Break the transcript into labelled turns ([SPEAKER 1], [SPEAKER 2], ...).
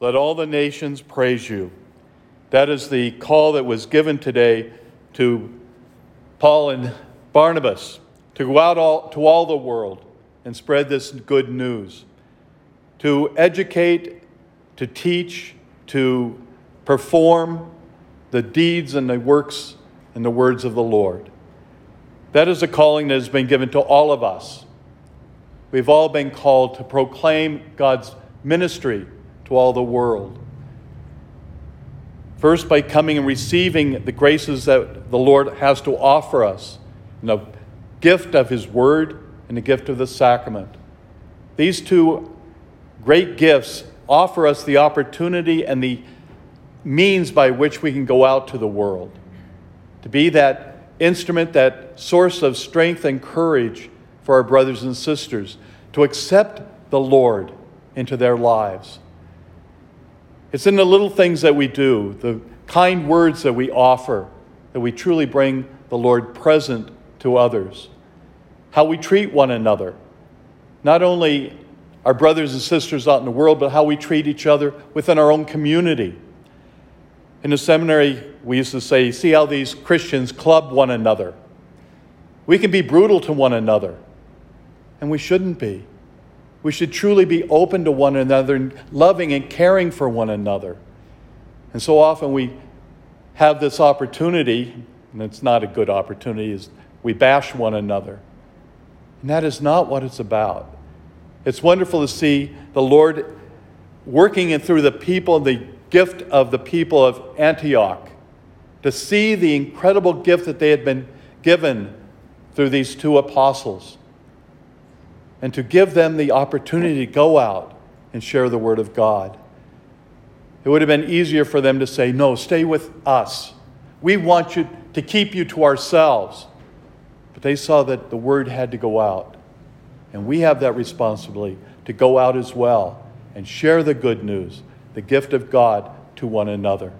[SPEAKER 1] Let all the nations praise you. That is the call that was given today to Paul and Barnabas to go out all, to all the world and spread this good news, to educate, to teach, to perform the deeds and the works and the words of the Lord. That is a calling that has been given to all of us. We've all been called to proclaim God's ministry to all the world. First, by coming and receiving the graces that the Lord has to offer us, the gift of His Word and the gift of the sacrament. These two great gifts offer us the opportunity and the means by which we can go out to the world, to be that instrument, that source of strength and courage for our brothers and sisters, to accept the Lord into their lives. It's in the little things that we do, the kind words that we offer, that we truly bring the Lord present to others. How we treat one another, not only our brothers and sisters out in the world, but how we treat each other within our own community. In the seminary, we used to say, see how these Christians club one another. We can be brutal to one another, and we shouldn't be. We should truly be open to one another, loving and caring for one another. And so often we have this opportunity, and it's not a good opportunity, is we bash one another. And that is not what it's about. It's wonderful to see the Lord working in through the people, the gift of the people of Antioch, to see the incredible gift that they had been given through these two apostles, and to give them the opportunity to go out and share the Word of God. It would have been easier for them to say, No, stay with us. We want you to keep you to ourselves. But they saw that the word had to go out. And we have that responsibility to go out as well and share the good news, the gift of God, to one another.